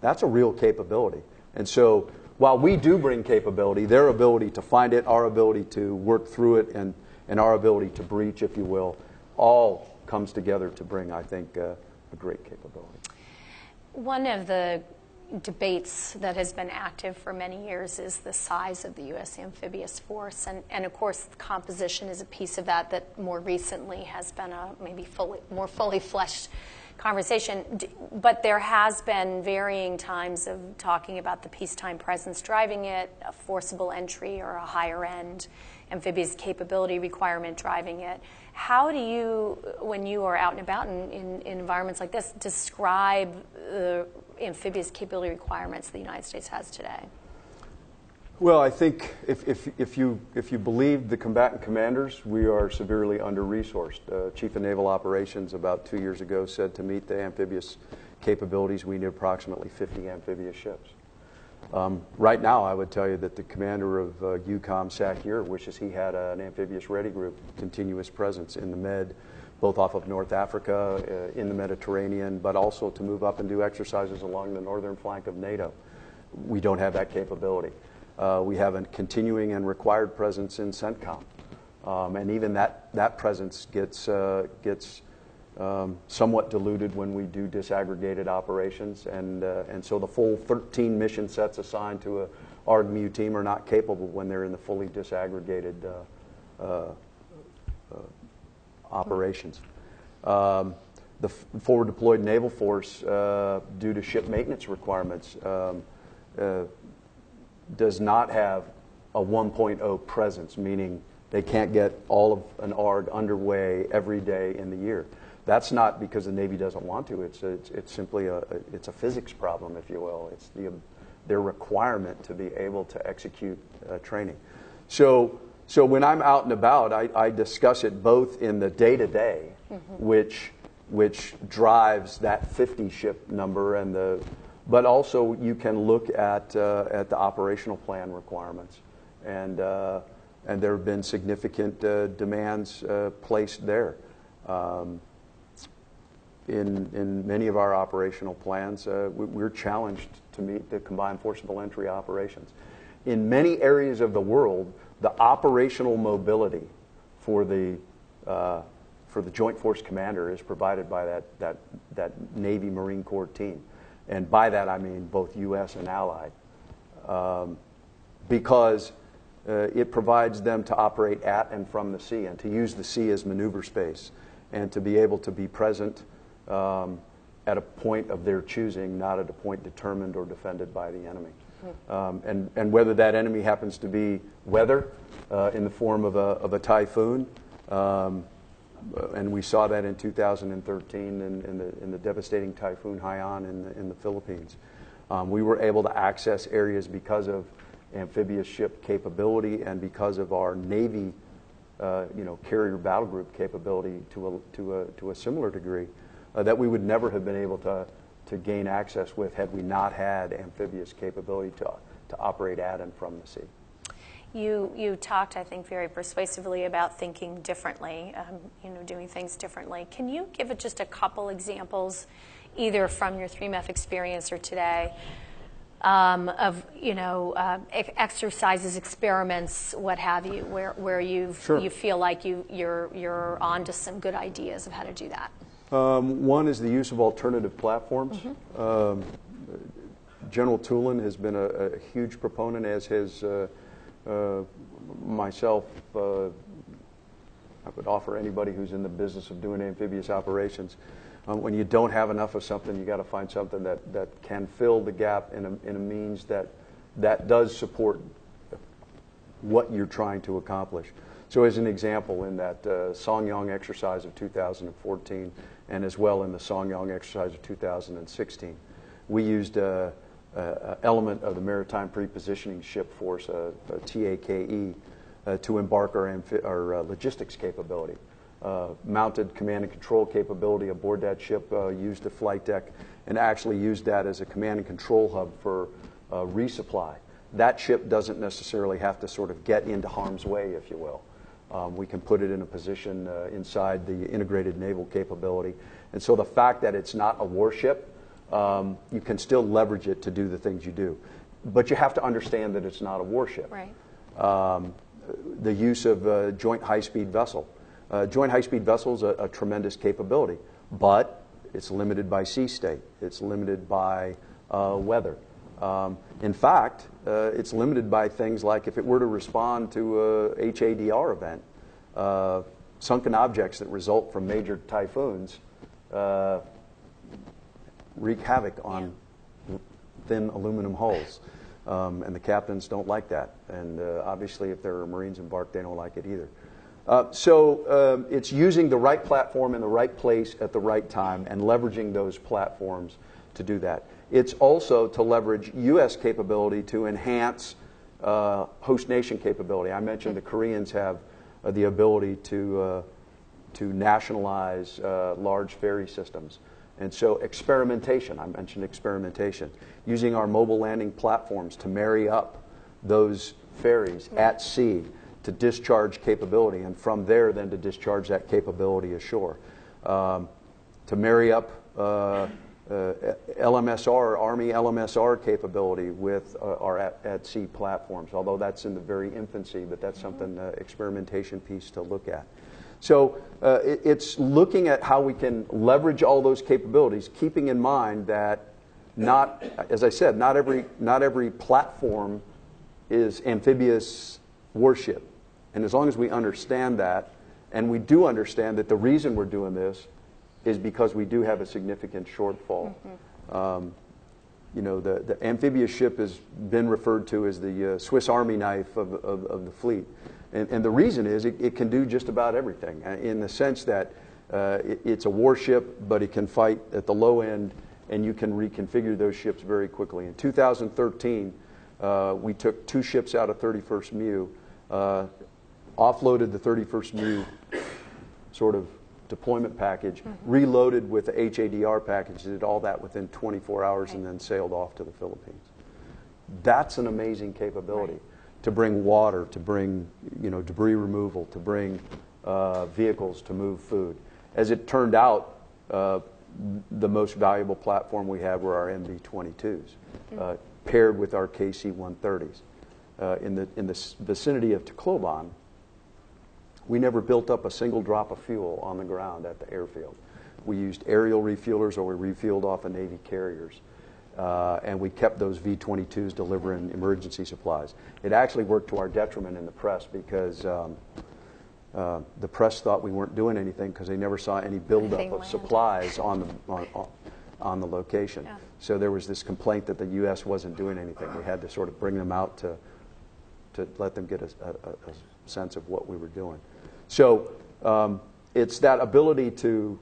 Speaker 2: that's a real capability. And so while we do bring capability, their ability to find it, our ability to work through it, and, and our ability to breach, if you will, all comes together to bring, I think, uh, a great capability.
Speaker 1: One of the debates that has been active for many years is the size of the U.S. amphibious force. And, and of course, composition is a piece of that that more recently has been a maybe fully, more fully fleshed conversation. But there has been varying times of talking about the peacetime presence driving it, a forcible entry or a higher end amphibious capability requirement driving it. How do you, when you are out and about in, in, in environments like this, describe the amphibious capability requirements the United States has today?
Speaker 2: Well, I think if, if, if, you, if you believe the combatant commanders, we are severely under resourced. Uh, Chief of Naval Operations about two years ago said to meet the amphibious capabilities, we need approximately 50 amphibious ships. Um, right now, I would tell you that the commander of uh, EUCOM, SACEUR, wishes he had an amphibious ready group, continuous presence in the Med, both off of North Africa, uh, in the Mediterranean, but also to move up and do exercises along the northern flank of NATO. We don't have that capability. Uh, we have a continuing and required presence in CENTCOM. Um, and even that, that presence gets, uh, gets um, somewhat diluted when we do disaggregated operations. And, uh, and so the full 13 mission sets assigned to a ARG/MEU team are not capable when they're in the fully disaggregated uh, uh operations. Um, the forward deployed naval force, uh, due to ship maintenance requirements, um, does not have a 1.0 presence, meaning they can't get all of an ARG underway every day in the year. That's not because the Navy doesn't want to. It's, a, it's, it's, simply a, it's a physics problem, if you will. It's the, their requirement to be able to execute uh, training. So, so when I'm out and about, I, I discuss it both in the day-to-day, which, which drives that 50 ship number and the but also you can look at, uh, at the operational plan requirements. And, uh, and there have been significant uh, demands uh, placed there. Um, in, in many of our operational plans, uh, we, are challenged to meet the combined forcible entry operations. In many areas of the world, the operational mobility for the, uh, for the Joint Force Commander is provided by that, that, that Navy Marine Corps team and by that I mean both U.S. and allied, um, because uh, it provides them to operate at and from the sea and to use the sea as maneuver space and to be able to be present um, at a point of their choosing, not at a point determined or defended by the enemy. Um, and, and whether that enemy happens to be weather uh, in the form of a, of a typhoon, um, uh, and we saw that in 2013 in, in, the, in the devastating typhoon Haiyan in the, in the Philippines. Um, we were able to access areas because of amphibious ship capability and because of our Navy, uh, you know, carrier battle group capability to a, to a, to a similar degree uh, that we would never have been able to, to gain access with had we not had amphibious capability to, to operate at and from the sea.
Speaker 1: You, you talked, I think, very persuasively about thinking differently, um, you know, doing things differently. Can you give just a couple examples, either from your 3MEF experience or today, um, of you know uh, exercises, experiments, what have you, where where you
Speaker 2: sure.
Speaker 1: you feel like you you're you're onto some good ideas of how to do that.
Speaker 2: Um, one is the use of alternative platforms. Mm-hmm. Um, General Toolan has been a, a, huge proponent, as has uh, uh, myself, uh, I would offer anybody who's in the business of doing amphibious operations. Um, when you don't have enough of something, you got to find something that, that can fill the gap in a, in a means that that does support what you're trying to accomplish. So, as an example, in that uh, Ssang Yong exercise of 2014, and as well in the Ssang Yong exercise of 2016, we used uh, uh, element of the Maritime Prepositioning Ship Force, uh, uh T-AKE, uh, to embark our, amphi- our uh, logistics capability. mounted command and control capability aboard that ship, used the flight deck, and actually used that as a command and control hub for uh, resupply. That ship doesn't necessarily have to sort of get into harm's way, if you will. Um, we can put it in a position uh, inside the integrated naval capability. And so the fact that it's not a warship, um, you can still leverage it to do the things you do. But you have to understand that it's not a warship.
Speaker 1: Right.
Speaker 2: Um, the use of a joint high speed vessel. Uh, joint high speed vessel is a, a, tremendous capability, but it's limited by sea state, it's limited by uh, weather. Um, in fact, uh, it's limited by things like if it were to respond to a HADR event, uh, sunken objects that result from major typhoons uh, wreak havoc on yeah. thin aluminum hulls. Um, and the captains don't like that. And uh, obviously, if there are Marines embarked, they don't like it either. Uh, so um, it's using the right platform in the right place at the right time and leveraging those platforms to do that. It's also to leverage U.S. capability to enhance uh, host nation capability. I mentioned the Koreans have uh, the ability to, uh, to nationalize uh, large ferry systems. And so experimentation, I mentioned experimentation, using our mobile landing platforms to marry up those ferries at sea to discharge capability, and from there then to discharge that capability ashore. Um, to marry up uh, LMSR, Army LMSR capability with uh, our at, at, sea platforms, although that's in the very infancy, but that's mm-hmm. something, uh, experimentation piece to look at. So uh, it, it's looking at how we can leverage all those capabilities, keeping in mind that not, as I said, not every, not every platform is amphibious warship. And as long as we understand that, and we do understand that the reason we're doing this is because we do have a significant shortfall. Mm-hmm. Um, you know, the, the amphibious ship has been referred to as the uh, Swiss Army knife of, of, of the fleet. And, and, the reason is it, it, can do just about everything uh, in the sense that uh, it, it's a warship, but it can fight at the low end, and you can reconfigure those ships very quickly. In 2013, uh, we took two ships out of 31st MEU, uh, offloaded the 31st MEU sort of deployment package, mm-hmm. reloaded with the HADR package, did all that within 24 hours, right. and then sailed off to the Philippines. That's an amazing capability right. to bring water, to bring you know debris removal, to bring uh, vehicles to move food. As it turned out, uh, the most valuable platform we had were our MV-22s, mm-hmm. uh, paired with our KC-130s. Uh, in the in the vicinity of Tacloban, we never built up a single drop of fuel on the ground at the airfield. We used aerial refuelers or we refueled off of Navy carriers. Uh, and we kept those V 22s delivering emergency supplies. It actually worked to our detriment in the press because um, uh, the press thought we weren't doing anything because they never saw any buildup of land. supplies on the, on, on the location. Yeah. So there was this complaint that the U.S. wasn't doing anything. We had to sort of bring them out to, to let them get a, a, a sense of what we were doing. So um, it's that ability to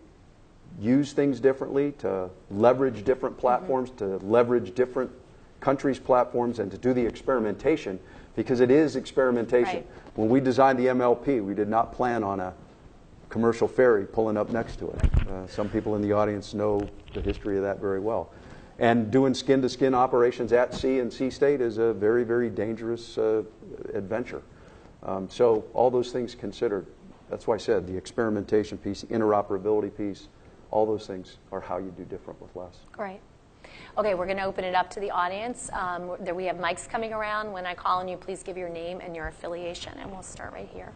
Speaker 2: use things differently, to leverage different platforms, mm-hmm. to leverage different countries' platforms, and to do the experimentation because it is experimentation. Right. When we designed the MLP, we did not plan on a commercial ferry pulling up next to it. Uh, some people in the audience know the history of that very well. And doing skin to skin operations at sea and sea state is a very, very dangerous uh, adventure. Um, so all those things considered. That's why I said the experimentation piece, the interoperability piece, all those things are how you do different with less.
Speaker 1: Great. Okay, we're going to open it up to the audience. Um, there, we have mics coming around. When I call on you, please give your name and your affiliation, and we'll start right here.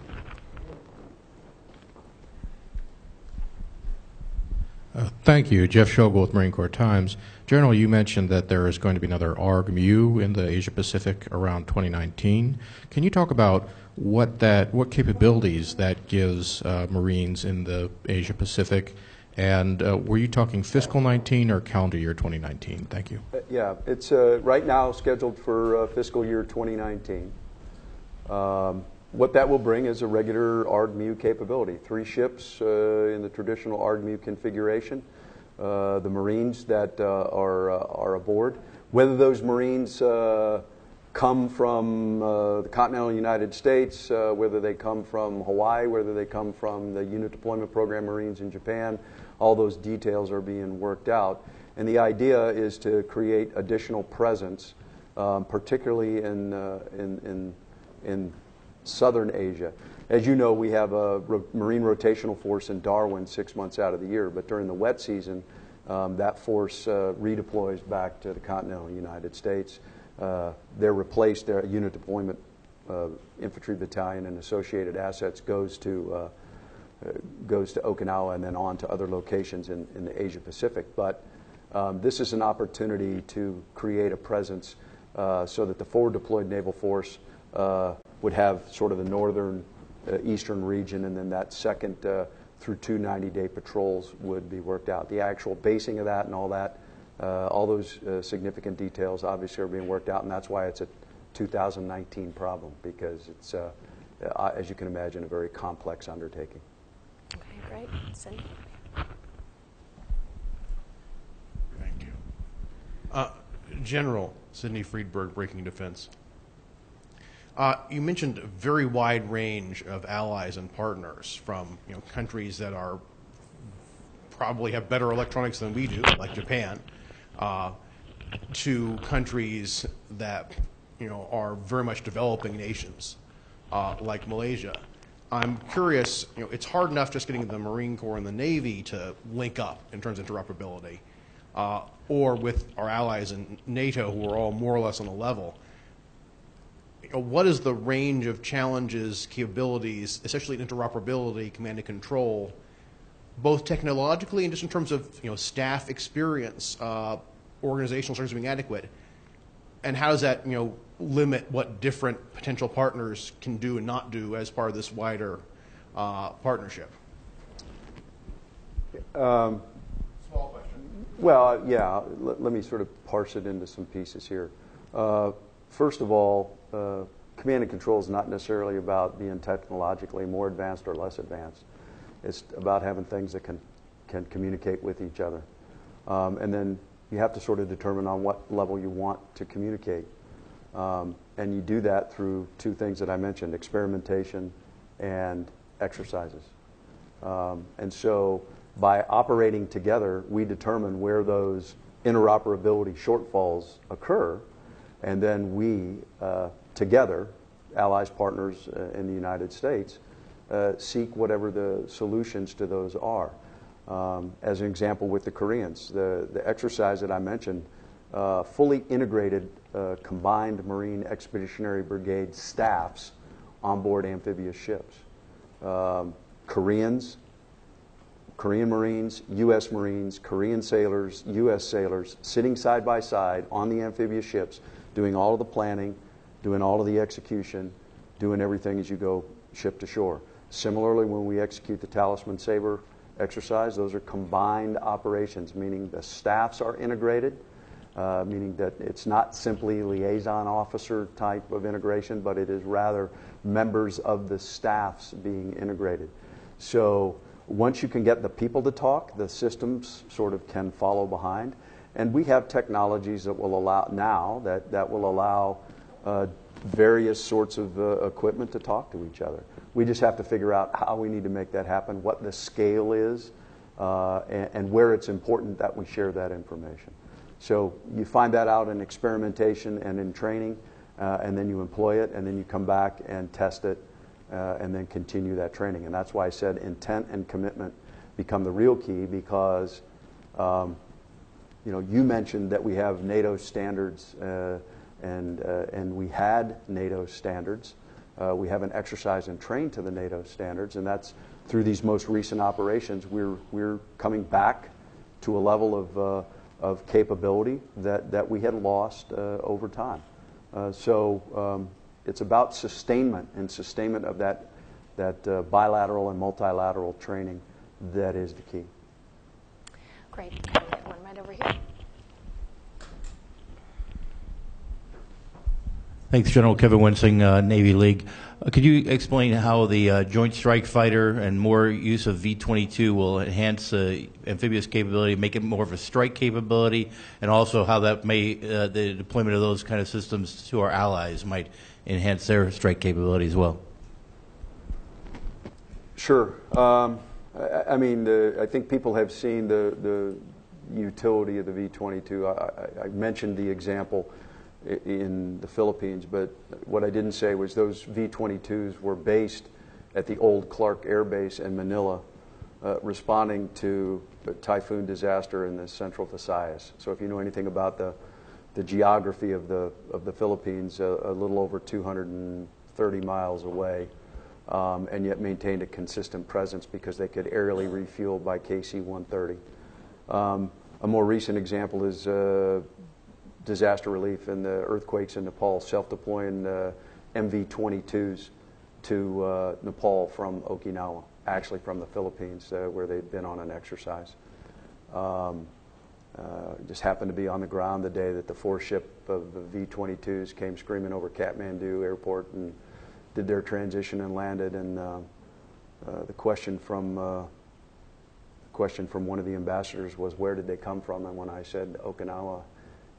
Speaker 3: Uh, thank you. Jeff Schogol with Marine Corps Times. General, you mentioned that there is going to be another ARG-MEU in the Asia Pacific around 2019. Can you talk about what that, what capabilities that gives uh, Marines in the Asia Pacific? And uh, were you talking fiscal 19 or calendar year 2019? Thank you.
Speaker 2: Uh, yeah, it's uh, right now scheduled for uh, fiscal year 2019. Um, what that will bring is a regular ARG-MEU capability. Three ships uh, in the traditional ARG-MEU configuration. The Marines that are, are aboard. Whether those Marines come from uh, the continental United States, uh, whether they come from Hawaii, whether they come from the Unit Deployment Program Marines in Japan, all those details are being worked out. And the idea is to create additional presence, um, particularly in, uh, in, in, in southern Asia. As you know, we have a ro- Marine rotational force in Darwin six months out of the year, but during the wet season, um, that force uh, redeploys back to the continental United States. Uh, they're replaced, their unit deployment uh, infantry battalion and associated assets goes to, uh, uh, goes to Okinawa and then on to other locations in, in the Asia Pacific. But um, this is an opportunity to create a presence uh, so that the forward deployed naval force would have sort of the northern eastern region, and then that second uh, through two 90 day patrols would be worked out. The actual basing of that and all that, uh, all those uh, significant details obviously are being worked out, and that's why it's a 2019 problem, because it's, uh, uh, as you can imagine, a very complex undertaking.
Speaker 1: Okay, great. Cindy?
Speaker 4: Thank you. Uh, General Sydney Freedberg, Breaking Defense. Uh, you mentioned a very wide range of allies and partners from you know, countries that are probably have better electronics than we do, like Japan, uh, to countries that you know are very much developing nations, uh, like Malaysia. I'm curious. You know, it's hard enough just getting the Marine Corps and the Navy to link up in terms of interoperability, uh, or with our allies in NATO, who are all more or less on a level what is the range of challenges, capabilities, especially interoperability, command and control, both technologically and just in terms of you know staff experience, uh, organizational structures being adequate, and how does that you know limit what different potential partners can do and not do as part of this wider uh, partnership? Small question.
Speaker 2: Well, yeah, let, let me sort of parse it into some pieces here. Uh, first of all, uh, command and control is not necessarily about being technologically more advanced or less advanced. It's about having things that can, can communicate with each other. Um, and then you have to sort of determine on what level you want to communicate. Um, and you do that through two things that I mentioned experimentation and exercises. Um, and so by operating together, we determine where those interoperability shortfalls occur, and then we uh, together, allies, partners uh, in the United States, uh, seek whatever the solutions to those are. Um, as an example, with the Koreans, the, the exercise that I mentioned, uh, fully integrated uh, combined Marine Expeditionary Brigade staffs on board amphibious ships. Um, Koreans, Korean Marines, U.S. Marines, Korean sailors, U.S. sailors sitting side by side on the amphibious ships, doing all of the planning, doing all of the execution, doing everything as you go ship to shore. Similarly, when we execute the Talisman Sabre exercise, those are combined operations, meaning the staffs are integrated, uh, meaning that it's not simply liaison officer type of integration, but it is rather members of the staffs being integrated. So once you can get the people to talk, the systems sort of can follow behind. And we have technologies that will allow now that, that will allow uh, various sorts of uh, equipment to talk to each other. We just have to figure out how we need to make that happen, what the scale is, uh, and, and, where it's important that we share that information. So you find that out in experimentation and in training, uh, and then you employ it, and then you come back and test it, uh, and then continue that training. And that's why I said intent and commitment become the real key because, um, you know, you mentioned that we have NATO standards, uh, and, uh, and we had NATO standards. Uh, we haven't exercised and trained to the NATO standards, and that's through these most recent operations. We're, we're coming back to a level of, uh, of capability that, that we had lost uh, over time. Uh, so um, it's about sustainment and sustainment of that, that bilateral and multilateral training that is the key.
Speaker 1: Great. We have one right over here.
Speaker 5: Thanks, General Kevin Wensing, uh, Navy League. Uh, could you explain how the uh, Joint Strike Fighter and more use of V-22 will enhance uh, amphibious capability, make it more of a strike capability, and also how that may uh, the deployment of those kind of systems to our allies might enhance their strike capability as well?
Speaker 2: Sure. Um, I, I mean, the, I think people have seen the, the utility of the V-22. I, I, mentioned the example in the Philippines, but what I didn't say was those V-22s were based at the old Clark Air Base in Manila, uh, responding to a typhoon disaster in the central Visayas. So if you know anything about the, the geography of the, of the Philippines, uh, a little over 230 miles away, um, and yet maintained a consistent presence because they could aerially refuel by KC-130. Um, a more recent example is uh, disaster relief and the earthquakes in Nepal, self-deploying uh, MV-22s to uh, Nepal from Okinawa, actually from the Philippines, uh, where they'd been on an exercise. Um, uh, just happened to be on the ground the day that the four ship of the V-22s came screaming over Kathmandu airport and did their transition and landed. And uh, the question from question from one of the ambassadors was, "Where did they come from?" And when I said Okinawa,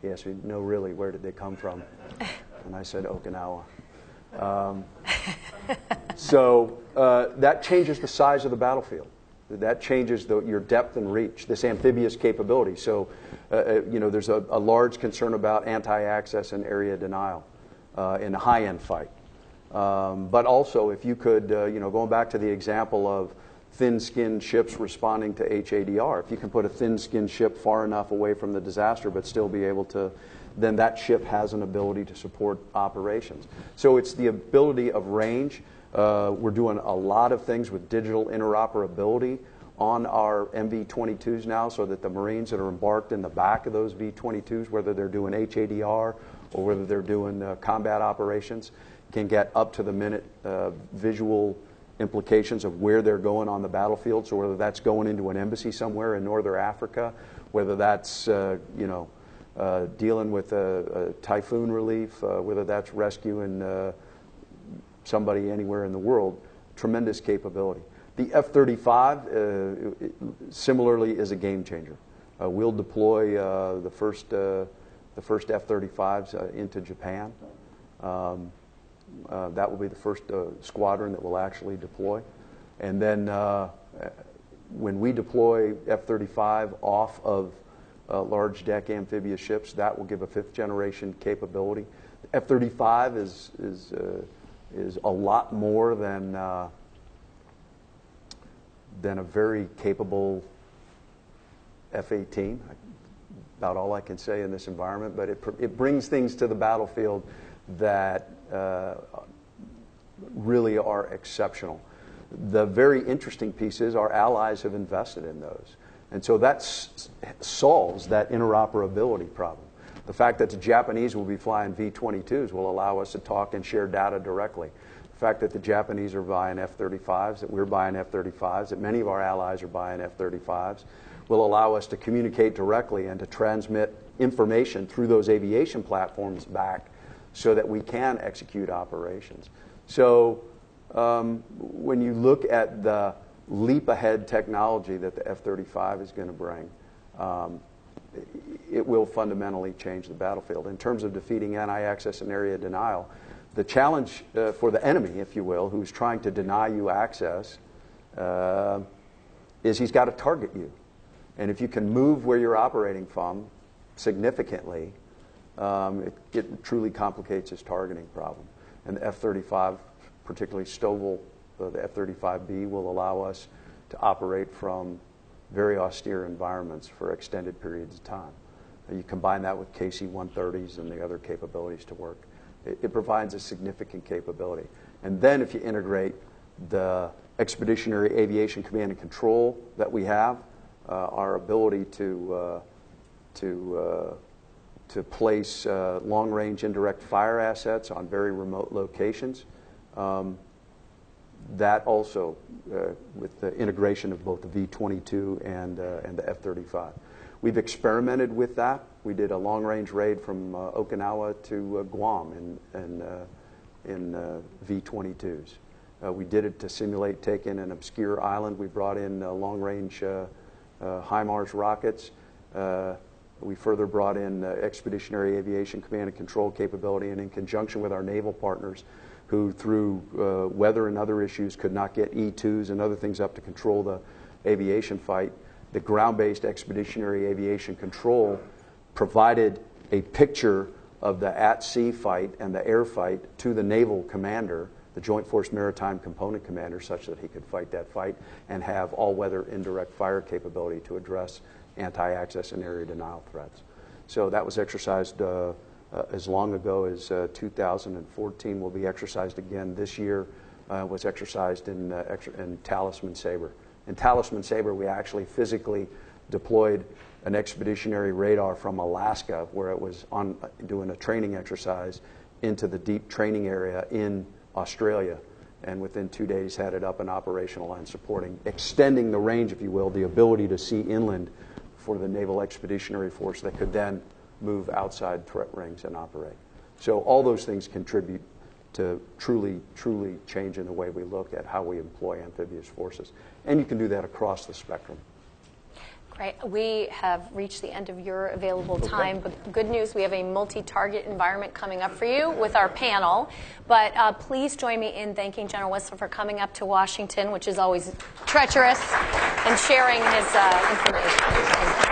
Speaker 2: he asked me, "No, really, where did they come from?" And I said Okinawa. Um, so uh, that changes the size of the battlefield. That changes the, your depth and reach, this amphibious capability. So, uh, uh, you know, there's a, a large concern about anti-access and area denial uh, in a high-end fight. Um, but also, if you could, uh, you know, going back to the example of thin-skinned ships responding to HADR, if you can put a thin-skinned ship far enough away from the disaster but still be able to, then that ship has an ability to support operations. So it's the ability of range. Uh, we're doing a lot of things with digital interoperability on our MV-22s now so that the Marines that are embarked in the back of those V-22s, whether they're doing HADR or whether they're doing uh, combat operations, can get up to the minute uh, visual implications of where they're going on the battlefield. So whether that's going into an embassy somewhere in northern Africa, whether that's uh, you know uh, dealing with a, a typhoon relief, uh, whether that's rescuing uh, somebody anywhere in the world, tremendous capability. The F-35 uh, similarly is a game changer. Uh, we'll deploy the first the first F-35s uh, into Japan. Um, uh, that will be the first uh, squadron that will actually deploy. And then uh, when we deploy F-35 off of uh, large deck amphibious ships, that will give a fifth generation capability. F-35 is, is, uh, is a lot more than, uh, than a very capable F-18. About all I can say in this environment, but it, it brings things to the battlefield that uh, really are exceptional. The very interesting piece is our allies have invested in those. And so that s- solves that interoperability problem. The fact that the Japanese will be flying V 22s will allow us to talk and share data directly. The fact that the Japanese are buying F 35s, that we're buying F 35s, that many of our allies are buying F 35s, will allow us to communicate directly and to transmit information through those aviation platforms back so that we can execute operations. So um, when you look at the leap ahead technology that the F 35 is going to bring, um, it will fundamentally change the battlefield. In terms of defeating anti access and area denial, the challenge uh, for the enemy, if you will, who's trying to deny you access, uh, is he's got to target you. And if you can move where you're operating from significantly, um, it, it truly complicates his targeting problem. And the F 35, particularly STOVL, uh, the F 35B, will allow us to operate from very austere environments for extended periods of time. You combine that with KC 130s and the other capabilities to work, it, it provides a significant capability. And then if you integrate the expeditionary aviation command and control that we have, uh, our ability to, uh, to, uh, to place uh, long range indirect fire assets on very remote locations. Um, that also, uh, with the integration of both the V 22 and, uh, and the F 35. We've experimented with that. We did a long range raid from uh, Okinawa to uh, Guam in, in, uh, in V 22s. Uh, we did it to simulate taking an obscure island. We brought in long range HIMARS rockets. Uh, we further brought in uh, Expeditionary Aviation Command and Control capability, and in conjunction with our naval partners, who through uh, weather and other issues could not get E2s and other things up to control the aviation fight, the ground based Expeditionary Aviation Control provided a picture of the at sea fight and the air fight to the naval commander, the Joint Force Maritime Component Commander, such that he could fight that fight and have all weather indirect fire capability to address anti access and area denial threats. So that was exercised uh, uh, as long ago as uh, 2014, will be exercised again this year, uh, was exercised in, uh, ex- in Talisman Sabre. In Talisman Sabre, we actually physically deployed an expeditionary radar from Alaska, where it was on doing a training exercise, into the deep training area in Australia, and within two days had it up and operational and supporting, extending the range, if you will, the ability to see inland for the Naval Expeditionary Force that could then move outside threat rings and operate. So all those things contribute to truly, truly changing the way we look at how we employ amphibious forces. And you can do that across the spectrum.
Speaker 1: Great. We have reached the end of your available time, but good news, we have a multi-target environment coming up for you with our panel. But uh, please join me in thanking General Wissler for coming up to Washington, which is always treacherous, and sharing his uh, information.